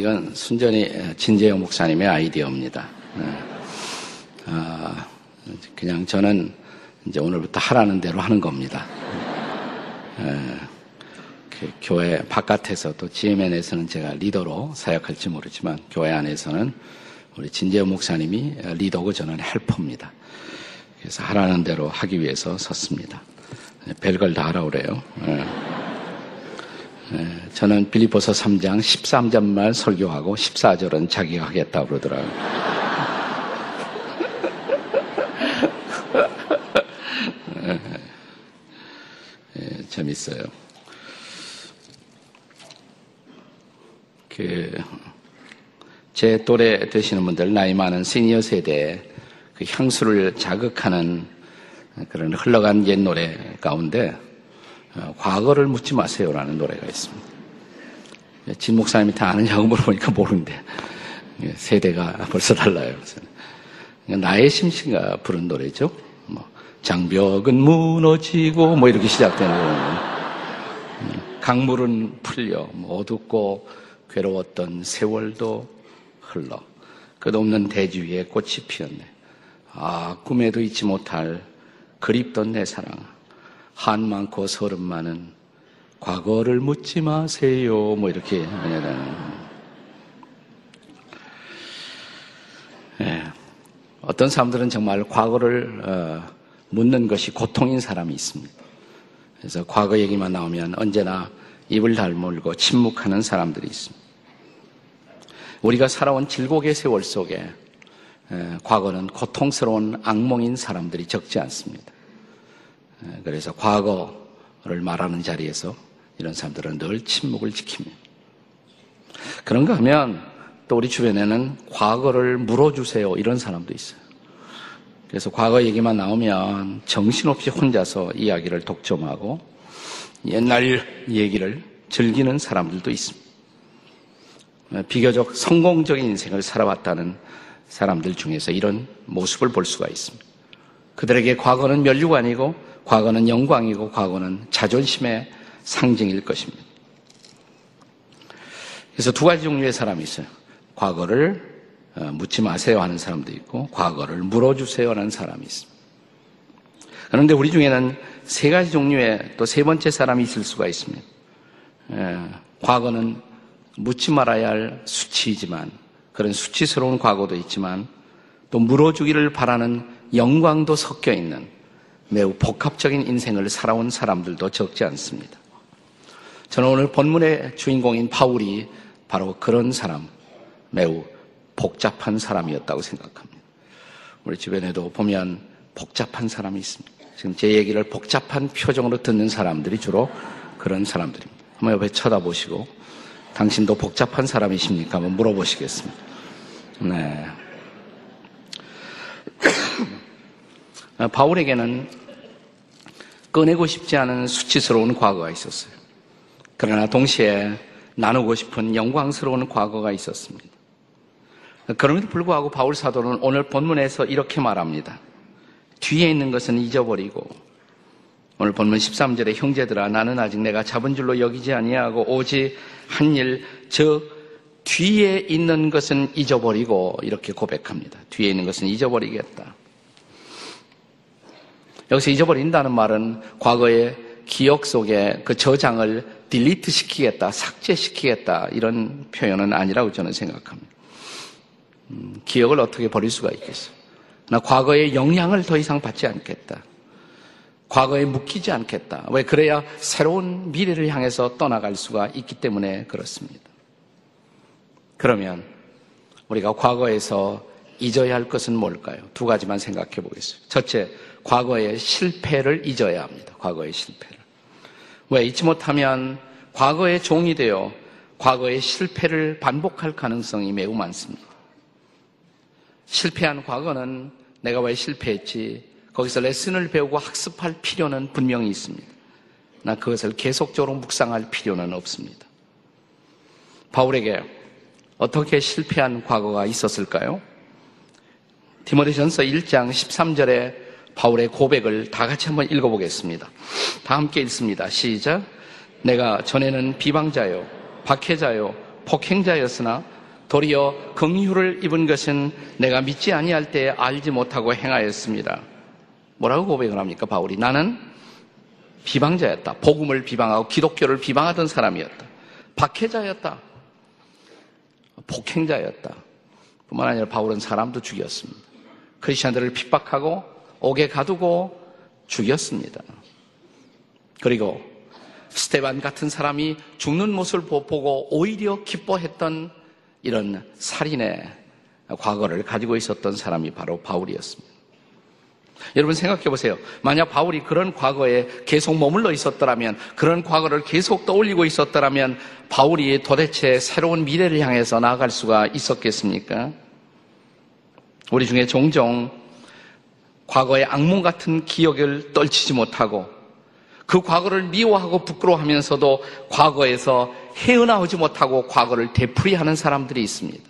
이건 순전히 진재영 목사님의 아이디어입니다. 네. 아, 그냥 저는 이제 오늘부터 하라는 대로 하는 겁니다. 네. 그 교회 바깥에서 또 GMN에서는 제가 리더로 사역할지 모르지만 교회 안에서는 우리 진재영 목사님이 리더고 저는 헬퍼입니다. 그래서 하라는 대로 하기 위해서 섰습니다. 네, 별걸 다 하라 그래요. 네. 네, 저는 빌리포서 3장 13절만 설교하고 14절은 자기가 하겠다고 그러더라고요. 네, 재밌어요. 그, 제 또래 되시는 분들, 나이 많은 시니어 세대에 그 향수를 자극하는 그런 흘러간 옛 노래 가운데 어, 과거를 묻지 마세요라는 노래가 있습니다. 진 목사님이 다 아느냐고 물어보니까 모르는데 예, 세대가 벌써 달라요. 나의 심신가 부른 노래죠. 뭐 장벽은 무너지고 뭐 이렇게 시작되는 음, 강물은 풀려 뭐 어둡고 괴로웠던 세월도 흘러 끝없는 대지 위에 꽃이 피었네. 아 꿈에도 잊지 못할 그립던 내 사랑. 한 많고 서른 많은 과거를 묻지 마세요. 뭐 이렇게 예. 어떤 사람들은 정말 과거를 어, 묻는 것이 고통인 사람이 있습니다. 그래서 과거 얘기만 나오면 언제나 입을 달물고 침묵하는 사람들이 있습니다. 우리가 살아온 질곡의 세월 속에 에, 과거는 고통스러운 악몽인 사람들이 적지 않습니다. 그래서 과거를 말하는 자리에서 이런 사람들은 늘 침묵을 지킵니다. 그런가 하면 또 우리 주변에는 과거를 물어주세요 이런 사람도 있어요. 그래서 과거 얘기만 나오면 정신없이 혼자서 이야기를 독점하고 옛날 얘기를 즐기는 사람들도 있습니다. 비교적 성공적인 인생을 살아왔다는 사람들 중에서 이런 모습을 볼 수가 있습니다. 그들에게 과거는 멸류관이고 과거는 영광이고 과거는 자존심의 상징일 것입니다. 그래서 두 가지 종류의 사람이 있어요. 과거를 어, 묻지 마세요 하는 사람도 있고 과거를 물어주세요 하는 사람이 있습니다. 그런데 우리 중에는 세 가지 종류의 또 세 번째 사람이 있을 수가 있습니다. 과거는 묻지 말아야 할 수치이지만 그런 수치스러운 과거도 있지만 또 물어주기를 바라는 영광도 섞여 있는 매우 복합적인 인생을 살아온 사람들도 적지 않습니다. 저는 오늘 본문의 주인공인 바울이 바로 그런 사람, 매우 복잡한 사람이었다고 생각합니다. 우리 주변에도 보면 복잡한 사람이 있습니다. 지금 제 얘기를 복잡한 표정으로 듣는 사람들이 주로 그런 사람들입니다. 한번 옆에 쳐다보시고, 당신도 복잡한 사람이십니까? 한번 물어보시겠습니다. 네. 바울에게는 꺼내고 싶지 않은 수치스러운 과거가 있었어요. 그러나 동시에 나누고 싶은 영광스러운 과거가 있었습니다. 그럼에도 불구하고 바울 사도는 오늘 본문에서 이렇게 말합니다. 뒤에 있는 것은 잊어버리고 오늘 본문 13절에 형제들아 나는 아직 내가 잡은 줄로 여기지 아니하고 오직 한 일 즉 뒤에 있는 것은 잊어버리고 이렇게 고백합니다. 뒤에 있는 것은 잊어버리겠다. 여기서 잊어버린다는 말은 과거의 기억 속에 그 저장을 딜리트 시키겠다, 삭제시키겠다, 이런 표현은 아니라고 저는 생각합니다. 음, 기억을 어떻게 버릴 수가 있겠어요? 나 과거의 영향을 더 이상 받지 않겠다. 과거에 묶이지 않겠다. 왜 그래야 새로운 미래를 향해서 떠나갈 수가 있기 때문에 그렇습니다. 그러면 우리가 과거에서 잊어야 할 것은 뭘까요? 두 가지만 생각해 보겠습니다. 첫째, 과거의 실패를 잊어야 합니다. 과거의 실패를. 왜 잊지 못하면 과거의 종이 되어 과거의 실패를 반복할 가능성이 매우 많습니다. 실패한 과거는 내가 왜 실패했지? 거기서 레슨을 배우고 학습할 필요는 분명히 있습니다. 나 그것을 계속적으로 묵상할 필요는 없습니다. 바울에게 어떻게 실패한 과거가 있었을까요? 디모데전서 1장 13절에 바울의 고백을 다 같이 한번 읽어보겠습니다. 다 함께 읽습니다. 시작. 내가 전에는 비방자요, 박해자요, 폭행자였으나 도리어 긍휼을 입은 것은 내가 믿지 아니할 때 알지 못하고 행하였습니다. 뭐라고 고백을 합니까? 바울이 나는 비방자였다. 복음을 비방하고 기독교를 비방하던 사람이었다. 박해자였다. 폭행자였다. 뿐만 아니라 바울은 사람도 죽였습니다. 크리스천들을 핍박하고 옥에 가두고 죽였습니다. 그리고 스테반 같은 사람이 죽는 모습을 보고 오히려 기뻐했던 이런 살인의 과거를 가지고 있었던 사람이 바로 바울이었습니다. 여러분 생각해 보세요. 만약 바울이 그런 과거에 계속 머물러 있었더라면, 그런 과거를 계속 떠올리고 있었더라면, 바울이 도대체 새로운 미래를 향해서 나아갈 수가 있었겠습니까? 우리 중에 종종 과거의 악몽 같은 기억을 떨치지 못하고, 그 과거를 미워하고 부끄러워하면서도 과거에서 헤어나오지 못하고 과거를 되풀이하는 사람들이 있습니다.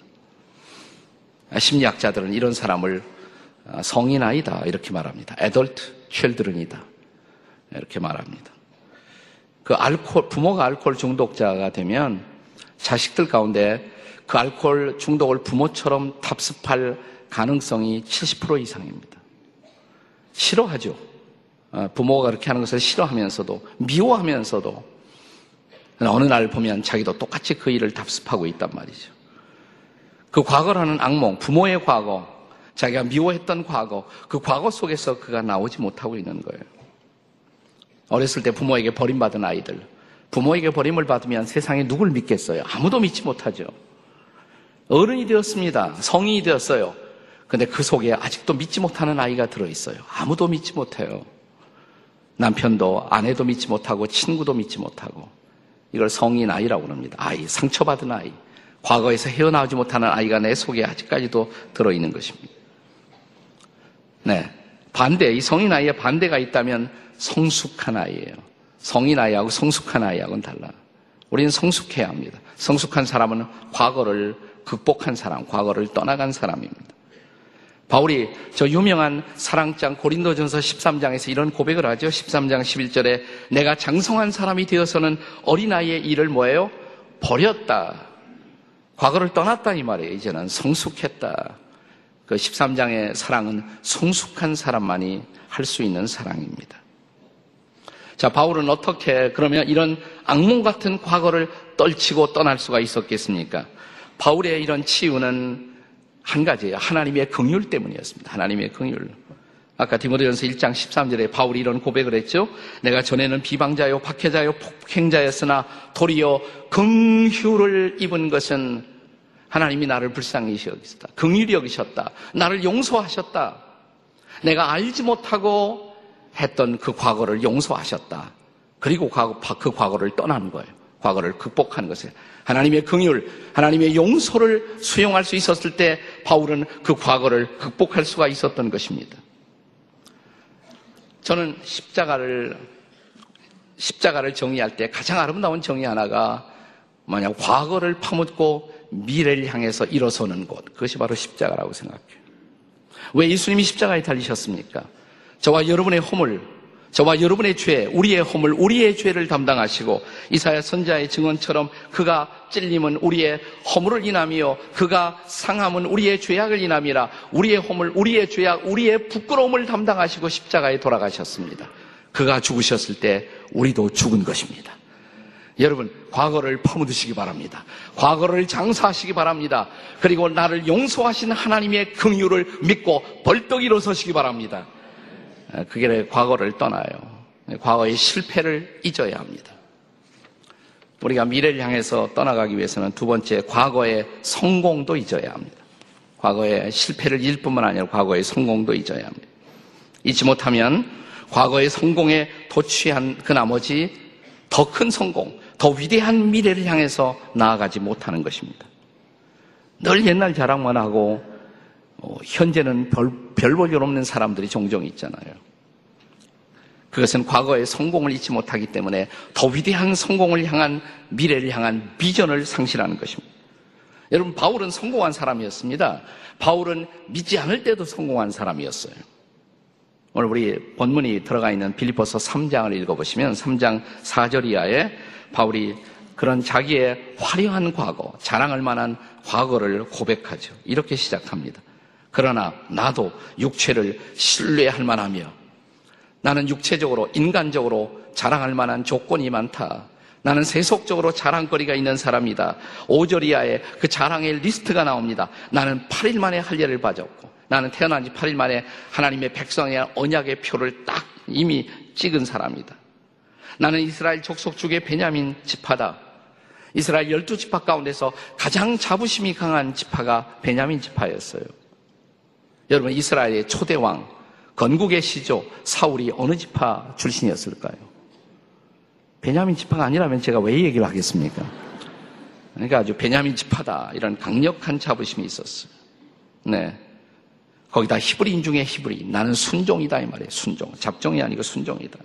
심리학자들은 이런 사람을 성인 아이다 이렇게 말합니다. adult children이다 이렇게 말합니다. 그 알코올 부모가 알코올 중독자가 되면 자식들 가운데 그 알코올 중독을 부모처럼 답습할 가능성이 70% 이상입니다. 싫어하죠. 어, 부모가 그렇게 하는 것을 싫어하면서도 미워하면서도 어느 날 보면 자기도 똑같이 그 일을 답습하고 있단 말이죠. 그 과거라는 악몽, 부모의 과거, 자기가 미워했던 과거, 그 과거 속에서 그가 나오지 못하고 있는 거예요. 어렸을 때 부모에게 버림받은 아이들, 부모에게 버림을 받으면 세상에 누굴 믿겠어요? 아무도 믿지 못하죠. 어른이 되었습니다. 성인이 되었어요. 근데 그 속에 아직도 믿지 못하는 아이가 들어있어요. 아무도 믿지 못해요. 남편도 아내도 믿지 못하고 친구도 믿지 못하고 이걸 성인 아이라고 합니다. 아이, 상처받은 아이. 과거에서 헤어나오지 못하는 아이가 내 속에 아직까지도 들어있는 것입니다. 네. 반대, 이 성인 아이의 반대가 있다면 성숙한 아이예요. 성인 아이하고 성숙한 아이하고는 달라. 우리는 성숙해야 합니다. 성숙한 사람은 과거를 극복한 사람, 과거를 떠나간 사람입니다. 바울이 저 유명한 사랑장 고린도전서 13장에서 이런 고백을 하죠. 13장 11절에 내가 장성한 사람이 되어서는 어린아이의 일을 뭐예요? 버렸다. 과거를 떠났다 이 말이에요. 이제는 성숙했다. 그 13장의 사랑은 성숙한 사람만이 할 수 있는 사랑입니다. 자, 바울은 어떻게 그러면 이런 악몽 같은 과거를 떨치고 떠날 수가 있었겠습니까? 바울의 이런 치유는 한 가지예요. 하나님의 긍휼 때문이었습니다. 하나님의 긍휼. 아까 디모데전서 1장 13절에 바울이 이런 고백을 했죠. 내가 전에는 비방자요, 박해자요, 폭행자였으나 도리어 긍휼을 입은 것은 하나님이 나를 불쌍히 여기셨다. 긍휼히 여기셨다. 나를 용서하셨다. 내가 알지 못하고 했던 그 과거를 용서하셨다. 그리고 그 과거를 떠나는 거예요. 과거를 극복하는 것을 하나님의 긍휼, 하나님의 용서를 수용할 수 있었을 때 바울은 그 과거를 극복할 수가 있었던 것입니다. 저는 십자가를 십자가를 정의할 때 가장 아름다운 정의 하나가 만약 과거를 파묻고 미래를 향해서 일어서는 곳 그것이 바로 십자가라고 생각해요. 왜 예수님이 십자가에 달리셨습니까? 저와 여러분의 허물 저와 여러분의 죄, 우리의 허물, 우리의 죄를 담당하시고 이사야 선자의 증언처럼 그가 찔림은 우리의 허물을 인함이요 그가 상함은 우리의 죄악을 인함이라 우리의 허물, 우리의 죄악, 우리의 부끄러움을 담당하시고 십자가에 돌아가셨습니다. 그가 죽으셨을 때 우리도 죽은 것입니다. 여러분, 과거를 파묻으시기 바랍니다. 과거를 장사하시기 바랍니다. 그리고 나를 용서하신 하나님의 긍휼을 믿고 벌떡 일어서시기 바랍니다. 그게 과거를 떠나요. 과거의 실패를 잊어야 합니다. 우리가 미래를 향해서 떠나가기 위해서는 두 번째, 과거의 성공도 잊어야 합니다. 과거의 실패를 잊을 뿐만 아니라 과거의 성공도 잊어야 합니다. 잊지 못하면 과거의 성공에 도취한 그 나머지 더 큰 성공, 더 위대한 미래를 향해서 나아가지 못하는 것입니다. 늘 옛날 자랑만 하고 어, 현재는 별, 별볼일 없는 사람들이 종종 있잖아요. 그것은 과거의 성공을 잊지 못하기 때문에 더 위대한 성공을 향한 미래를 향한 비전을 상실하는 것입니다. 여러분, 바울은 성공한 사람이었습니다. 바울은 믿지 않을 때도 성공한 사람이었어요. 오늘 우리 본문이 들어가 있는 빌리포서 3장을 읽어보시면 3장 4절 이하에 바울이 그런 자기의 화려한 과거, 자랑할 만한 과거를 고백하죠. 이렇게 시작합니다. 그러나 나도 육체를 신뢰할 만하며 나는 육체적으로, 인간적으로 자랑할 만한 조건이 많다. 나는 세속적으로 자랑거리가 있는 사람이다. 5절 이하에 그 자랑의 리스트가 나옵니다. 나는 8일 만에 할례를 받았고, 나는 태어난 지 8일 만에 하나님의 백성의 언약의 표를 딱 이미 찍은 사람이다. 나는 이스라엘 족속 중의 베냐민 지파다. 이스라엘 열두 지파 가운데서 가장 자부심이 강한 지파가 베냐민 지파였어요. 여러분 이스라엘의 초대왕 건국의 시조 사울이 어느 지파 출신이었을까요? 베냐민 지파가 아니라면 제가 왜 얘기를 하겠습니까? 그러니까 아주 베냐민 지파다 이런 강력한 자부심이 있었어요. 네. 거기다 히브리인 중에 히브리인 나는 순종이다 이 말이에요. 순종 잡종이 아니고 순종이다.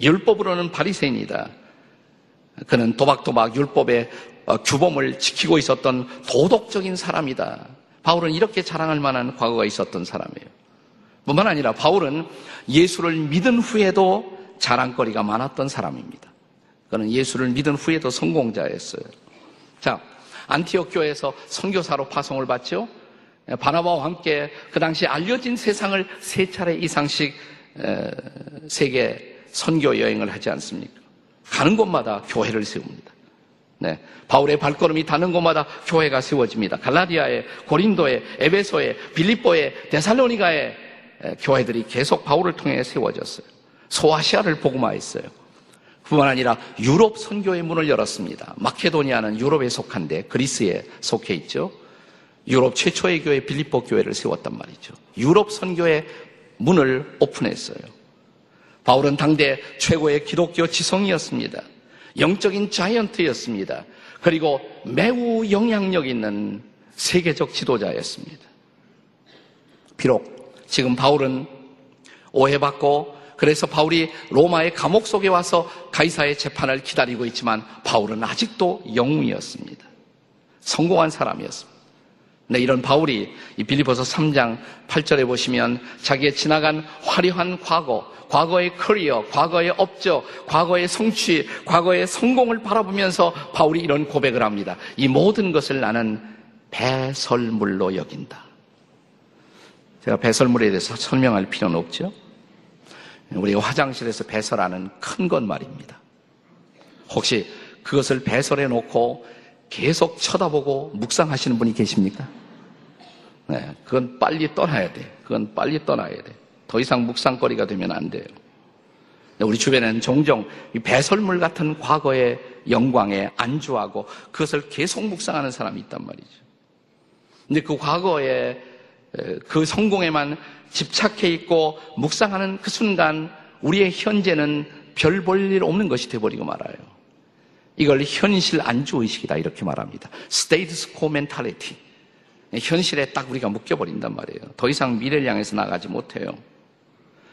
율법으로는 바리새인이다. 그는 도박도박 율법의 어, 규범을 지키고 있었던 도덕적인 사람이다. 바울은 이렇게 자랑할 만한 과거가 있었던 사람이에요. 뿐만 아니라 바울은 예수를 믿은 후에도 자랑거리가 많았던 사람입니다. 그는 예수를 믿은 후에도 성공자였어요. 자, 안티옥 교회에서 선교사로 파송을 받죠. 바나바와 함께 그 당시 알려진 세상을 세 차례 이상씩 세계 선교 여행을 하지 않습니까? 가는 곳마다 교회를 세웁니다. 네. 바울의 발걸음이 닿는 곳마다 교회가 세워집니다. 갈라디아에, 고린도에, 에베소에, 빌립보에, 데살로니가에 교회들이 계속 바울을 통해 세워졌어요. 소아시아를 복음화했어요. 뿐만 아니라 유럽 선교의 문을 열었습니다. 마케도니아는 유럽에 속한데 그리스에 속해 있죠. 유럽 최초의 교회 빌립보 교회를 세웠단 말이죠. 유럽 선교의 문을 오픈했어요. 바울은 당대 최고의 기독교 지성이었습니다. 영적인 자이언트였습니다. 그리고 매우 영향력 있는 세계적 지도자였습니다. 비록 지금 바울은 오해받고 그래서 바울이 로마의 감옥 속에 와서 가이사의 재판을 기다리고 있지만 바울은 아직도 영웅이었습니다. 성공한 사람이었습니다. 네, 이런 바울이 이 빌리보서 3장 8절에 보시면 자기의 지나간 화려한 과거, 과거의 커리어, 과거의 업적, 과거의 성취, 과거의 성공을 바라보면서 바울이 이런 고백을 합니다. 이 모든 것을 나는 배설물로 여긴다. 제가 배설물에 대해서 설명할 필요는 없죠. 우리가 화장실에서 배설하는 큰건 말입니다. 혹시 그것을 배설해 놓고 계속 쳐다보고 묵상하시는 분이 계십니까? 네, 그건 빨리 떠나야 돼. 그건 빨리 떠나야 돼. 더 이상 묵상거리가 되면 안 돼요. 우리 주변에는 종종 배설물 같은 과거의 영광에 안주하고 그것을 계속 묵상하는 사람이 있단 말이죠. 근데 그 과거에 그 성공에만 집착해 있고 묵상하는 그 순간 우리의 현재는 별 볼 일 없는 것이 돼버리고 말아요. 이걸 현실 안주 의식이다 이렇게 말합니다. status quo mentality. 현실에 딱 우리가 묶여버린단 말이에요. 더 이상 미래를 향해서 나가지 못해요.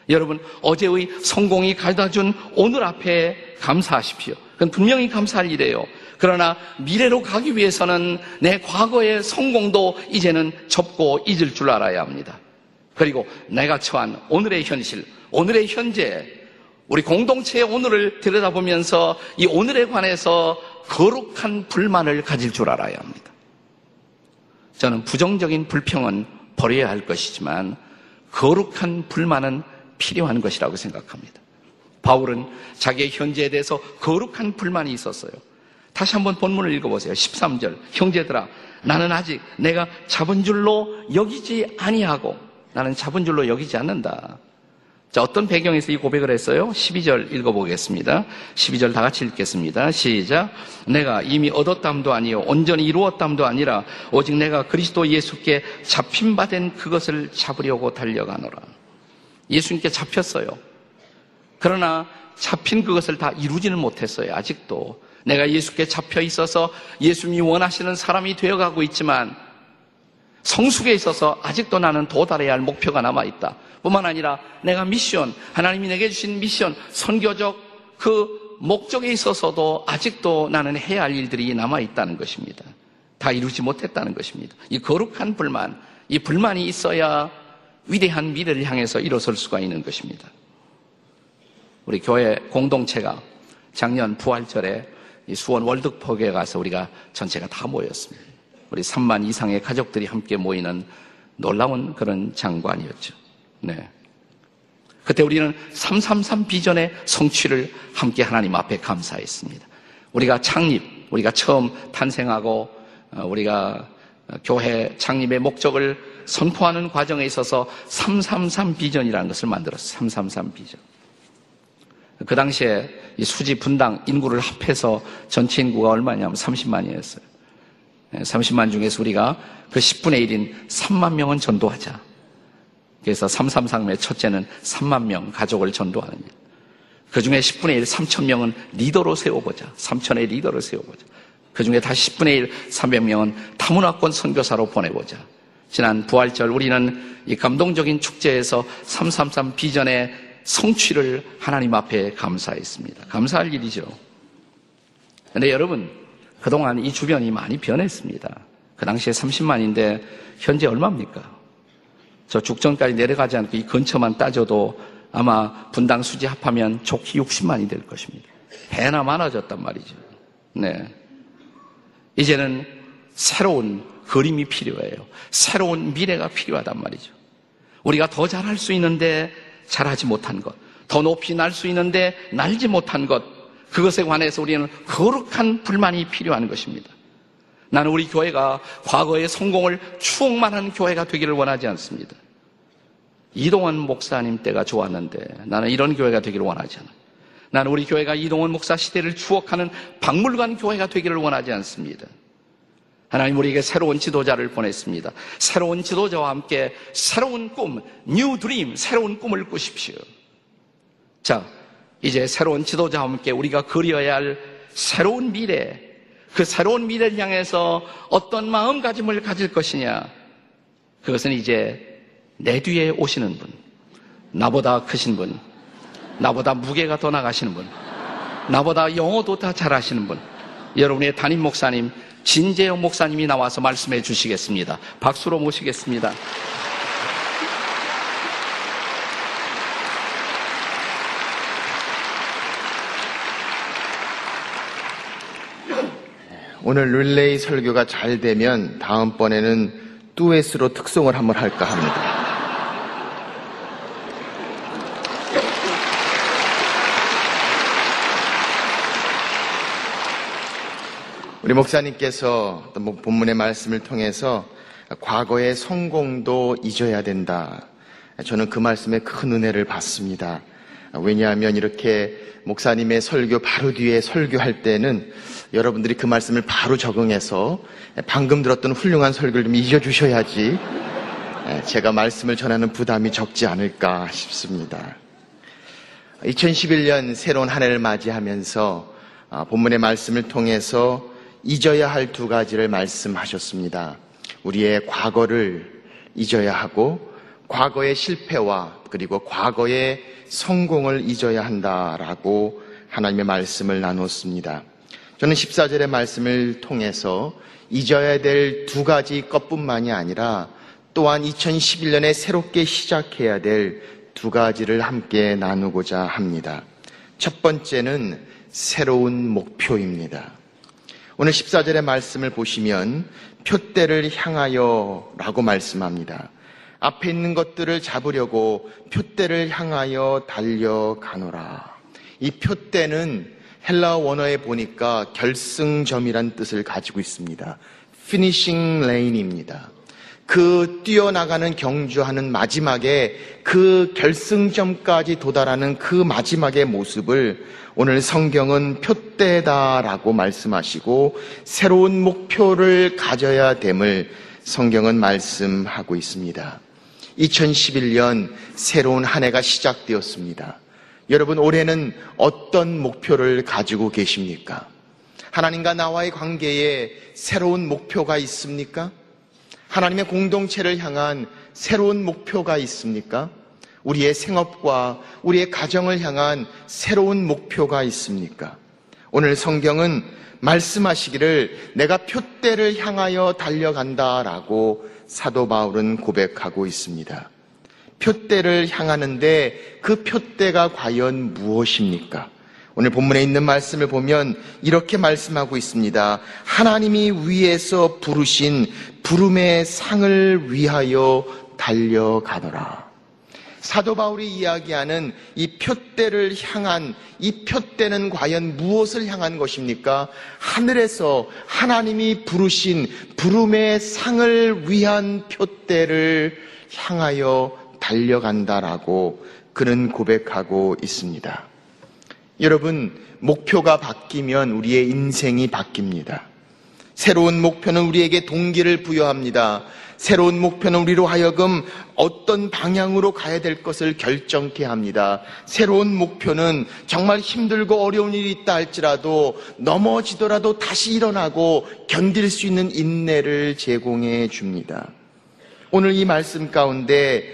여러분, 어제의 성공이 가져다 준 오늘 앞에 감사하십시오. 그건 분명히 감사할 일이에요. 그러나 미래로 가기 위해서는 내 과거의 성공도 이제는 접고 잊을 줄 알아야 합니다. 그리고 내가 처한 오늘의 현실, 오늘의 현재, 우리 공동체의 오늘을 들여다보면서 이 오늘에 관해서 거룩한 불만을 가질 줄 알아야 합니다. 저는 부정적인 불평은 버려야 할 것이지만 거룩한 불만은 필요한 것이라고 생각합니다. 바울은 자기의 현재에 대해서 거룩한 불만이 있었어요. 다시 한번 본문을 읽어보세요. 13절. 형제들아, 나는 아직 내가 잡은 줄로 여기지 아니하고 나는 잡은 줄로 여기지 않는다. 자, 어떤 배경에서 이 고백을 했어요? 12절 읽어보겠습니다. 12절 다 같이 읽겠습니다. 시작. 내가 이미 얻었담도 아니요 온전히 이루었담도 아니라 오직 내가 그리스도 예수께 잡힌 바 된 그것을 잡으려고 달려가노라. 예수님께 잡혔어요. 그러나 잡힌 그것을 다 이루지는 못했어요. 아직도. 내가 예수께 잡혀 있어서 예수님이 원하시는 사람이 되어가고 있지만 성숙에 있어서 아직도 나는 도달해야 할 목표가 남아 있다. 뿐만 아니라 내가 미션, 하나님이 내게 주신 미션, 선교적 그 목적에 있어서도 아직도 나는 해야 할 일들이 남아 있다는 것입니다. 다 이루지 못했다는 것입니다. 이 거룩한 불만, 이 불만이 있어야 위대한 미래를 향해서 일어설 수가 있는 것입니다. 우리 교회 공동체가 작년 부활절에 수원 월드폭에 가서 우리가 전체가 다 모였습니다. 우리 3만 이상의 가족들이 함께 모이는 놀라운 그런 장관이었죠. 네. 그때 우리는 333 비전의 성취를 함께 하나님 앞에 감사했습니다. 우리가 창립, 우리가 처음 탄생하고 어, 우리가 교회 창립의 목적을 선포하는 과정에 있어서 333 비전이라는 것을 만들었어요. 333 비전. 그 당시에 이 수지 분당 인구를 합해서 전체 인구가 얼마냐면 30만이었어요. 30만 중에서 우리가 그 10분의 1인 3만 명은 전도하자. 그래서 333의 첫째는 3만 명 가족을 전도하는 일. 그 중에 10분의 1, 3천 명은 리더로 세워보자. 3천의 리더를 세워보자. 그 중에 다시 10분의 1, 300명은 다문화권 선교사로 보내보자. 지난 부활절 우리는 이 감동적인 축제에서 333 비전의 성취를 하나님 앞에 감사했습니다. 감사할 일이죠. 근데 여러분, 그동안 이 주변이 많이 변했습니다. 그 당시에 30만인데 현재 얼마입니까? 저 죽전까지 내려가지 않고 이 근처만 따져도 아마 분당 수지 합하면 좋기 60만이 될 것입니다. 배나 많아졌단 말이죠. 네. 이제는 새로운 그림이 필요해요. 새로운 미래가 필요하단 말이죠. 우리가 더 잘할 수 있는데 잘하지 못한 것, 더 높이 날 수 있는데 날지 못한 것, 그것에 관해서 우리는 거룩한 불만이 필요한 것입니다. 나는 우리 교회가 과거의 성공을 추억만 하는 교회가 되기를 원하지 않습니다. 이동원 목사님 때가 좋았는데 나는 이런 교회가 되기를 원하지 않아. 나는 우리 교회가 이동원 목사 시대를 추억하는 박물관 교회가 되기를 원하지 않습니다. 하나님 우리에게 새로운 지도자를 보냈습니다. 새로운 지도자와 함께 새로운 꿈, new dream, 새로운 꿈을 꾸십시오. 자, 이제 새로운 지도자와 함께 우리가 그려야 할 새로운 미래, 그 새로운 미래를 향해서 어떤 마음가짐을 가질 것이냐. 그것은 이제 내 뒤에 오시는 분, 나보다 크신 분, 나보다 무게가 더 나가시는 분, 나보다 영어도 더 잘하시는 분, 여러분의 담임 목사님, 진재영 목사님이 나와서 말씀해 주시겠습니다. 박수로 모시겠습니다. 오늘 릴레이 설교가 잘 되면 다음번에는 뚜엣으로 특송을 한번 할까 합니다. 우리 목사님께서 뭐 본문의 말씀을 통해서 과거의 성공도 잊어야 된다. 저는 그 말씀에 큰 은혜를 받습니다. 왜냐하면 이렇게 목사님의 설교 바로 뒤에 설교할 때는 여러분들이 그 말씀을 바로 적응해서 방금 들었던 훌륭한 설교를 좀 잊어주셔야지 제가 말씀을 전하는 부담이 적지 않을까 싶습니다. 2011년 새로운 한 해를 맞이하면서 아, 본문의 말씀을 통해서 잊어야 할 두 가지를 말씀하셨습니다. 우리의 과거를 잊어야 하고 과거의 실패와 그리고 과거의 성공을 잊어야 한다라고 하나님의 말씀을 나눴습니다. 저는 14절의 말씀을 통해서 잊어야 될 두 가지 것뿐만이 아니라 또한 2011년에 새롭게 시작해야 될 두 가지를 함께 나누고자 합니다. 첫 번째는 새로운 목표입니다. 오늘 14절의 말씀을 보시면 표대를 향하여 라고 말씀합니다. 앞에 있는 것들을 잡으려고 표대를 향하여 달려가노라. 이 표대는 헬라 원어에 보니까 결승점이란 뜻을 가지고 있습니다. finishing line입니다. 그 뛰어나가는 경주하는 마지막에 그 결승점까지 도달하는 그 마지막의 모습을 오늘 성경은 표대다라고 말씀하시고 새로운 목표를 가져야 됨을 성경은 말씀하고 있습니다. 2011년 새로운 한 해가 시작되었습니다. 여러분 올해는 어떤 목표를 가지고 계십니까? 하나님과 나와의 관계에 새로운 목표가 있습니까? 하나님의 공동체를 향한 새로운 목표가 있습니까? 우리의 생업과 우리의 가정을 향한 새로운 목표가 있습니까? 오늘 성경은 말씀하시기를 내가 표대를 향하여 달려간다라고 사도 바울은 고백하고 있습니다. 표대를 향하는데 그 표대가 과연 무엇입니까? 오늘 본문에 있는 말씀을 보면 이렇게 말씀하고 있습니다. 하나님이 위에서 부르신 부름의 상을 위하여 달려가더라. 사도 바울이 이야기하는 이 표대를 향한 이 표대는 과연 무엇을 향한 것입니까? 하늘에서 하나님이 부르신 부름의 상을 위한 표대를 향하여 달려간다라고 그는 고백하고 있습니다. 여러분, 목표가 바뀌면 우리의 인생이 바뀝니다. 새로운 목표는 우리에게 동기를 부여합니다. 새로운 목표는 우리로 하여금 어떤 방향으로 가야 될 것을 결정케 합니다. 새로운 목표는 정말 힘들고 어려운 일이 있다 할지라도 넘어지더라도 다시 일어나고 견딜 수 있는 인내를 제공해 줍니다. 오늘 이 말씀 가운데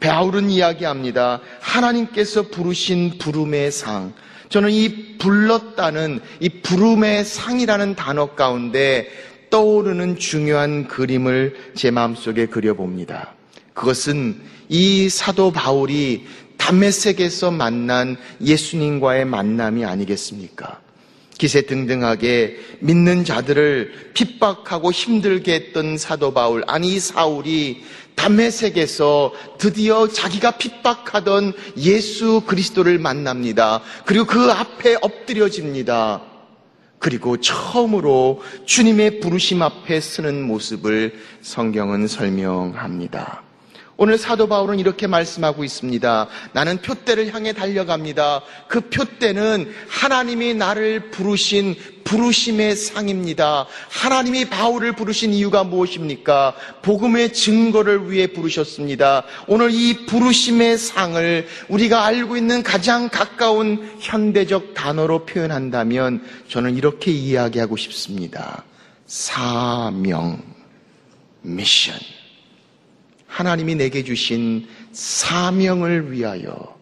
베아울은 이야기합니다. 하나님께서 부르신 부름의 상. 저는 이 불렀다는 이 부름의 상이라는 단어 가운데 떠오르는 중요한 그림을 제 마음속에 그려봅니다. 그것은 이 사도 바울이 담메색에서 만난 예수님과의 만남이 아니겠습니까? 기세 등등하게 믿는 자들을 핍박하고 힘들게 했던 사도 바울, 아니 사울이 담메색에서 드디어 자기가 핍박하던 예수 그리스도를 만납니다. 그리고 그 앞에 엎드려집니다. 그리고 처음으로 주님의 부르심 앞에 서는 모습을 성경은 설명합니다. 오늘 사도 바울은 이렇게 말씀하고 있습니다. 나는 표대를 향해 달려갑니다. 그 표대는 하나님이 나를 부르신 부르심의 상입니다. 하나님이 바울을 부르신 이유가 무엇입니까? 복음의 증거를 위해 부르셨습니다. 오늘 이 부르심의 상을 우리가 알고 있는 가장 가까운 현대적 단어로 표현한다면 저는 이렇게 이야기하고 싶습니다. 사명, 미션. 하나님이 내게 주신 사명을 위하여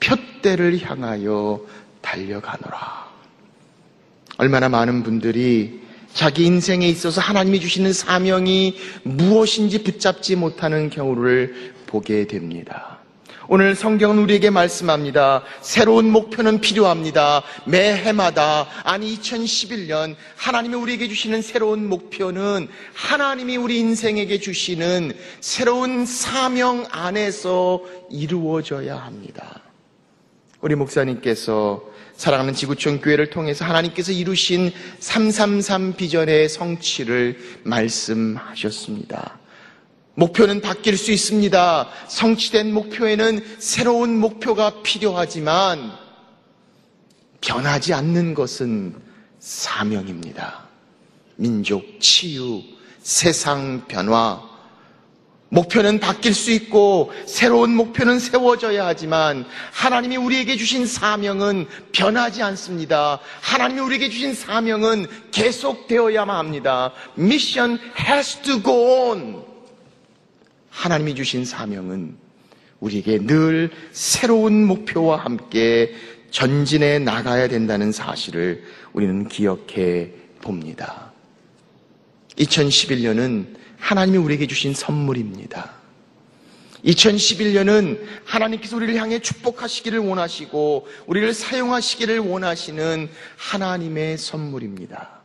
표대를 향하여 달려가노라. 얼마나 많은 분들이 자기 인생에 있어서 하나님이 주시는 사명이 무엇인지 붙잡지 못하는 경우를 보게 됩니다. 오늘 성경은 우리에게 말씀합니다. 새로운 목표는 필요합니다. 매 해마다, 아니 2011년, 하나님이 우리에게 주시는 새로운 목표는 하나님이 우리 인생에게 주시는 새로운 사명 안에서 이루어져야 합니다. 우리 목사님께서 사랑하는 지구촌 교회를 통해서 하나님께서 이루신 333 비전의 성취를 말씀하셨습니다. 목표는 바뀔 수 있습니다. 성취된 목표에는 새로운 목표가 필요하지만 변하지 않는 것은 사명입니다. 민족 치유, 세상 변화, 목표는 바뀔 수 있고 새로운 목표는 세워져야 하지만 하나님이 우리에게 주신 사명은 변하지 않습니다. 하나님이 우리에게 주신 사명은 계속되어야만 합니다. Mission has to go on. 하나님이 주신 사명은 우리에게 늘 새로운 목표와 함께 전진해 나가야 된다는 사실을 우리는 기억해 봅니다. 2011년은 하나님이 우리에게 주신 선물입니다. 2011년은 하나님께서 우리를 향해 축복하시기를 원하시고 우리를 사용하시기를 원하시는 하나님의 선물입니다.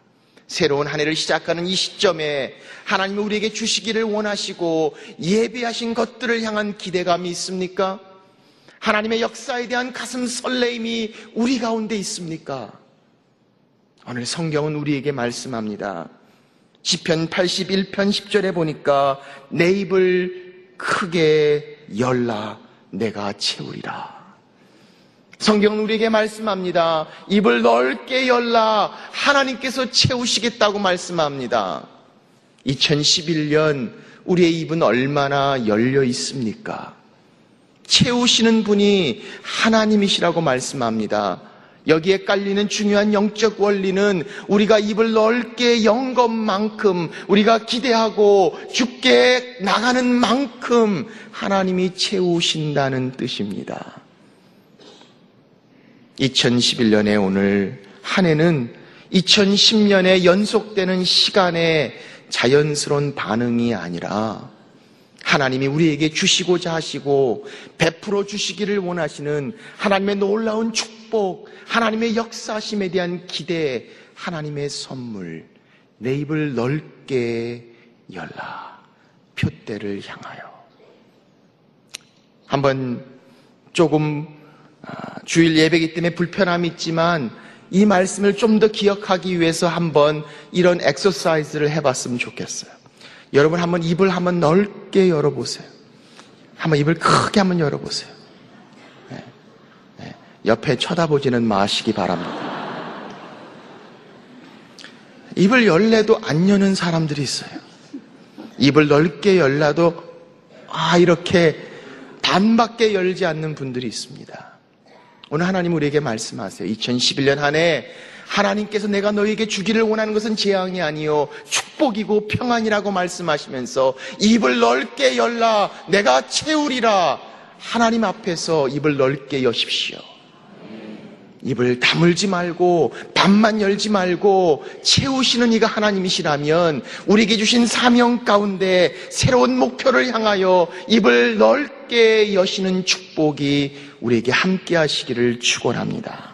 새로운 한 해를 시작하는 이 시점에 하나님이 우리에게 주시기를 원하시고 예배하신 것들을 향한 기대감이 있습니까? 하나님의 역사에 대한 가슴 설레임이 우리 가운데 있습니까? 오늘 성경은 우리에게 말씀합니다. 시편 81편 10절에 보니까 내 입을 크게 열라 내가 채우리라. 성경은 우리에게 말씀합니다. 입을 넓게 열라 하나님께서 채우시겠다고 말씀합니다. 2011년 우리의 입은 얼마나 열려 있습니까? 채우시는 분이 하나님이시라고 말씀합니다. 여기에 깔리는 중요한 영적 원리는 우리가 입을 넓게 연 것만큼 우리가 기대하고 죽게 나가는 만큼 하나님이 채우신다는 뜻입니다. 2011년에 오늘 한 해는 2010년에 연속되는 시간의 자연스러운 반응이 아니라 하나님이 우리에게 주시고자 하시고 베풀어 주시기를 원하시는 하나님의 놀라운 축복, 하나님의 역사심에 대한 기대, 하나님의 선물, 내 입을 넓게 열라. 표대를 향하여. 한번 조금 아, 주일 예배기 때문에 불편함이 있지만 이 말씀을 좀 더 기억하기 위해서 한번 이런 엑서사이즈를 해봤으면 좋겠어요. 여러분 한번 입을 한번 넓게 열어보세요. 한번 입을 크게 한번 열어보세요. 옆에 쳐다보지는 마시기 바랍니다. 입을 열래도 안 여는 사람들이 있어요. 입을 넓게 열라도 아 이렇게 반밖에 열지 않는 분들이 있습니다. 오늘 하나님 우리에게 말씀하세요. 2011년 한 해 하나님께서 내가 너에게 주기를 원하는 것은 재앙이 아니요 축복이고 평안이라고 말씀하시면서 입을 넓게 열라 내가 채우리라 하나님 앞에서 입을 넓게 여십시오. 입을 다물지 말고 밥만 열지 말고 채우시는 이가 하나님이시라면 우리에게 주신 사명 가운데 새로운 목표를 향하여 입을 넓게 여시는 축복이 우리에게 함께 하시기를 축원합니다.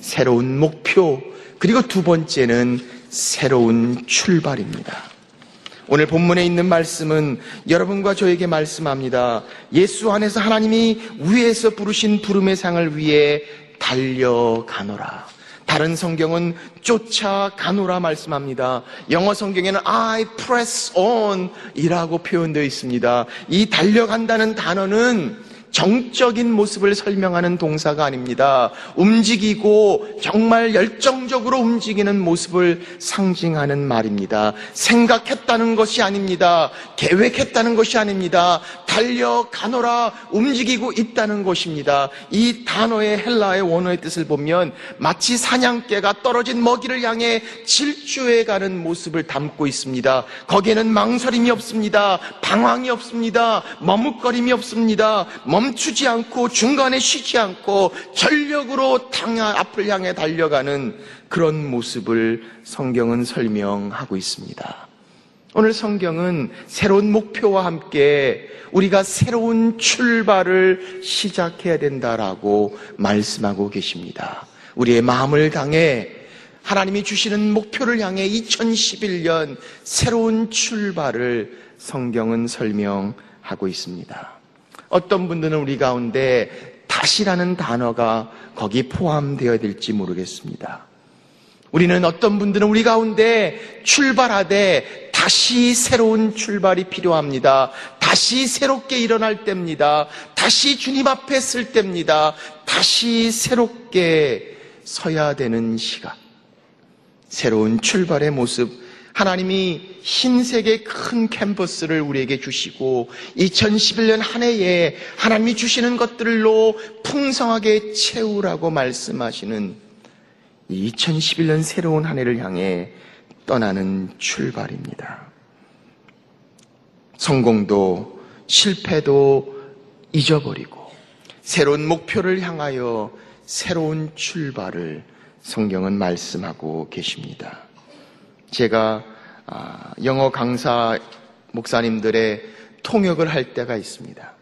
새로운 목표 그리고 두 번째는 새로운 출발입니다. 오늘 본문에 있는 말씀은 여러분과 저에게 말씀합니다. 예수 안에서 하나님이 위에서 부르신 부름의 상을 위해 달려가노라. 다른 성경은 쫓아가노라 말씀합니다. 영어 성경에는 I press on 이라고 표현되어 있습니다. 이 달려간다는 단어는 정적인 모습을 설명하는 동사가 아닙니다. 움직이고 정말 열정적으로 움직이는 모습을 상징하는 말입니다. 생각했다는 것이 아닙니다. 계획했다는 것이 아닙니다. 달려가노라 움직이고 있다는 것입니다. 이 단어의 헬라의 원어의 뜻을 보면 마치 사냥개가 떨어진 먹이를 향해 질주해 가는 모습을 담고 있습니다. 거기에는 망설임이 없습니다. 방황이 없습니다. 머뭇거림이 없습니다. 멈추지 않고 중간에 쉬지 않고 전력으로 당야 앞을 향해 달려가는 그런 모습을 성경은 설명하고 있습니다. 오늘 성경은 새로운 목표와 함께 우리가 새로운 출발을 시작해야 된다라고 말씀하고 계십니다. 우리의 마음을 당해 하나님이 주시는 목표를 향해 2011년 새로운 출발을 성경은 설명하고 있습니다. 어떤 분들은 우리 가운데 다시라는 단어가 거기 포함되어야 될지 모르겠습니다. 우리는 어떤 분들은 우리 가운데 출발하되 다시 새로운 출발이 필요합니다. 다시 새롭게 일어날 때입니다. 다시 주님 앞에 쓸 때입니다. 다시 새롭게 서야 되는 시간. 새로운 출발의 모습 하나님이 흰색의 큰 캔버스를 우리에게 주시고 2011년 한 해에 하나님이 주시는 것들로 풍성하게 채우라고 말씀하시는 2011년 새로운 한 해를 향해 떠나는 출발입니다. 성공도 실패도 잊어버리고 새로운 목표를 향하여 새로운 출발을 성경은 말씀하고 계십니다. 제가 아, 영어 강사 목사님들의 통역을 할 때가 있습니다.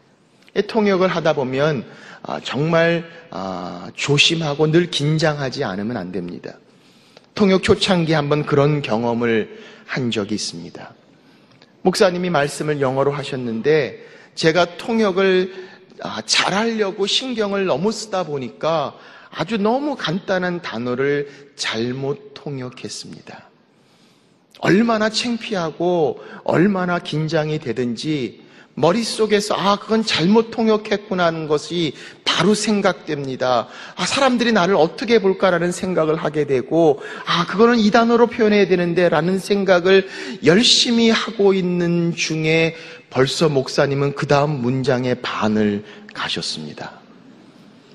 통역을 하다 보면 아, 정말 아, 조심하고 늘 긴장하지 않으면 안 됩니다. 통역 초창기 한번 그런 경험을 한 적이 있습니다. 목사님이 말씀을 영어로 하셨는데 제가 통역을 잘하려고 신경을 너무 쓰다 보니까 아주 너무 간단한 단어를 잘못 통역했습니다. 얼마나 창피하고 얼마나 긴장이 되든지 머릿속에서 아, 그건 잘못 통역했구나 하는 것이 바로 생각됩니다. 아, 사람들이 나를 어떻게 볼까라는 생각을 하게 되고 아, 그거는 이 단어로 표현해야 되는데 라는 생각을 열심히 하고 있는 중에 벌써 목사님은 그 다음 문장의 반을 가셨습니다.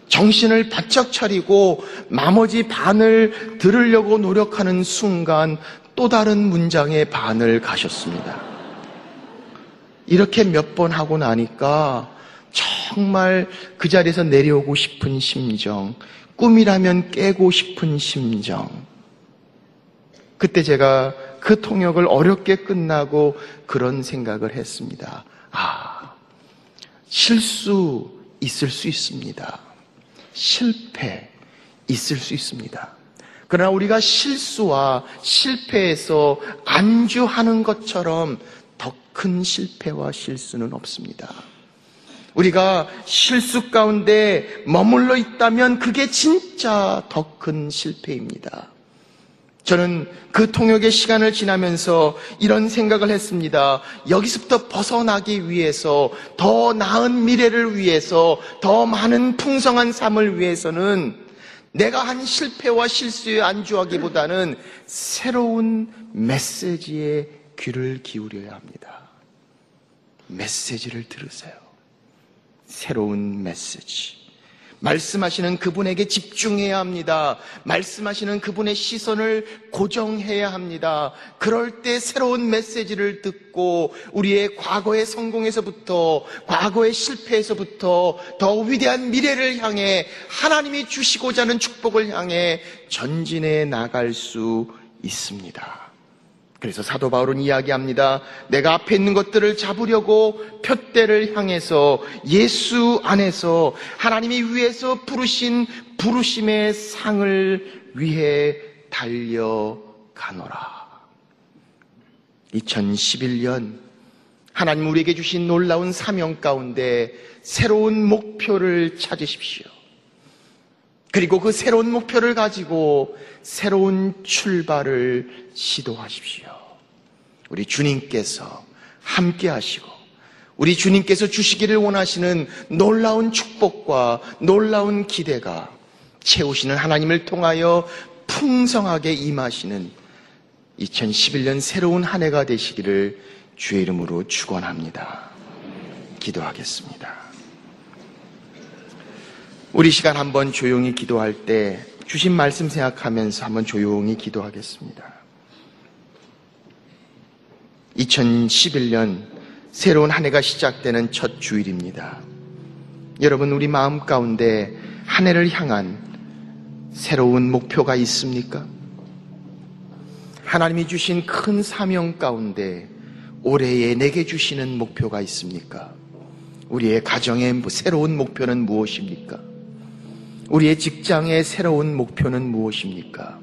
정신을 바짝 차리고 나머지 반을 들으려고 노력하는 순간 또 다른 문장의 반을 가셨습니다. 이렇게 몇 번 하고 나니까 정말 그 자리에서 내려오고 싶은 심정, 꿈이라면 깨고 싶은 심정. 그때 제가 그 통역을 어렵게 끝나고 그런 생각을 했습니다. 아, 실수 있을 수 있습니다. 실패 있을 수 있습니다. 그러나 우리가 실수와 실패에서 안주하는 것처럼 더 큰 실패와 실수는 없습니다. 우리가 실수 가운데 머물러 있다면 그게 진짜 더 큰 실패입니다. 저는 그 통역의 시간을 지나면서 이런 생각을 했습니다. 여기서부터 벗어나기 위해서 더 나은 미래를 위해서 더 많은 풍성한 삶을 위해서는 내가 한 실패와 실수에 안주하기보다는 새로운 메시지에 귀를 기울여야 합니다. 메시지를 들으세요. 새로운 메시지. 말씀하시는 그분에게 집중해야 합니다. 말씀하시는 그분의 시선을 고정해야 합니다. 그럴 때 새로운 메시지를 듣고 우리의 과거의 성공에서부터 과거의 실패에서부터 더 위대한 미래를 향해 하나님이 주시고자 하는 축복을 향해 전진해 나갈 수 있습니다. 그래서 사도 바울은 이야기합니다. 내가 앞에 있는 것들을 잡으려고 표대를 향해서 예수 안에서 하나님이 위에서 부르신 부르심의 상을 위해 달려가노라. 2011년 하나님 우리에게 주신 놀라운 사명 가운데 새로운 목표를 찾으십시오. 그리고 그 새로운 목표를 가지고 새로운 출발을 시도하십시오. 우리 주님께서 함께 하시고 우리 주님께서 주시기를 원하시는 놀라운 축복과 놀라운 기대가 채우시는 하나님을 통하여 풍성하게 임하시는 2011년 새로운 한 해가 되시기를 주의 이름으로 축원합니다. 기도하겠습니다. 우리 시간 한번 조용히 기도할 때 주신 말씀 생각하면서 한번 조용히 기도하겠습니다. 2011년 새로운 한 해가 시작되는 첫 주일입니다. 여러분, 우리 마음 가운데 한 해를 향한 새로운 목표가 있습니까? 하나님이 주신 큰 사명 가운데 올해에 내게 주시는 목표가 있습니까? 우리의 가정의 새로운 목표는 무엇입니까? 우리의 직장의 새로운 목표는 무엇입니까?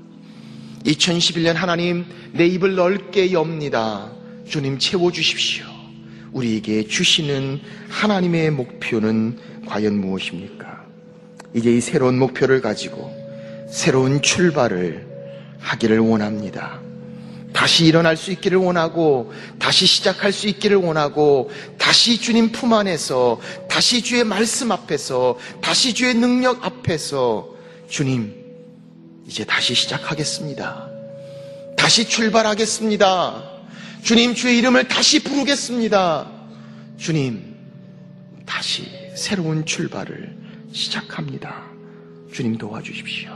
2011년 하나님 내 입을 넓게 엽니다. 주님 채워주십시오. 우리에게 주시는 하나님의 목표는 과연 무엇입니까? 이제 이 새로운 목표를 가지고 새로운 출발을 하기를 원합니다. 다시 일어날 수 있기를 원하고, 다시 시작할 수 있기를 원하고, 다시 주님 품 안에서, 다시 주의 말씀 앞에서, 다시 주의 능력 앞에서, 주님, 이제 다시 시작하겠습니다. 다시 출발하겠습니다. 주님, 주의 이름을 다시 부르겠습니다. 주님, 다시 새로운 출발을 시작합니다. 주님 도와주십시오.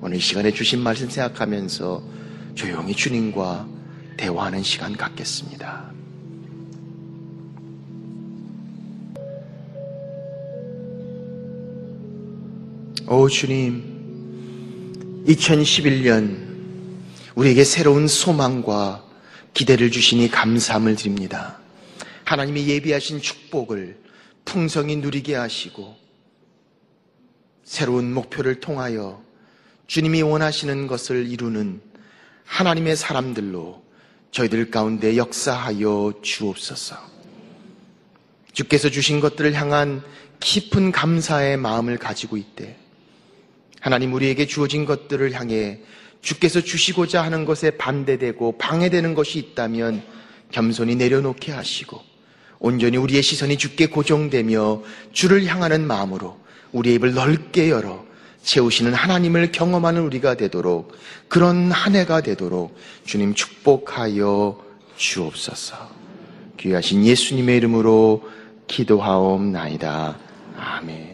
오늘 시간에 주신 말씀 생각하면서 조용히 주님과 대화하는 시간 갖겠습니다. 오 주님, 2011년 우리에게 새로운 소망과 기대를 주시니 감사함을 드립니다. 하나님이 예비하신 축복을 풍성히 누리게 하시고 새로운 목표를 통하여 주님이 원하시는 것을 이루는 하나님의 사람들로 저희들 가운데 역사하여 주옵소서. 주께서 주신 것들을 향한 깊은 감사의 마음을 가지고 있대. 하나님 우리에게 주어진 것들을 향해 주께서 주시고자 하는 것에 반대되고 방해되는 것이 있다면 겸손히 내려놓게 하시고 온전히 우리의 시선이 주께 고정되며 주를 향하는 마음으로 우리의 입을 넓게 열어 채우시는 하나님을 경험하는 우리가 되도록 그런 한 해가 되도록 주님 축복하여 주옵소서. 귀하신 예수님의 이름으로 기도하옵나이다. 아멘.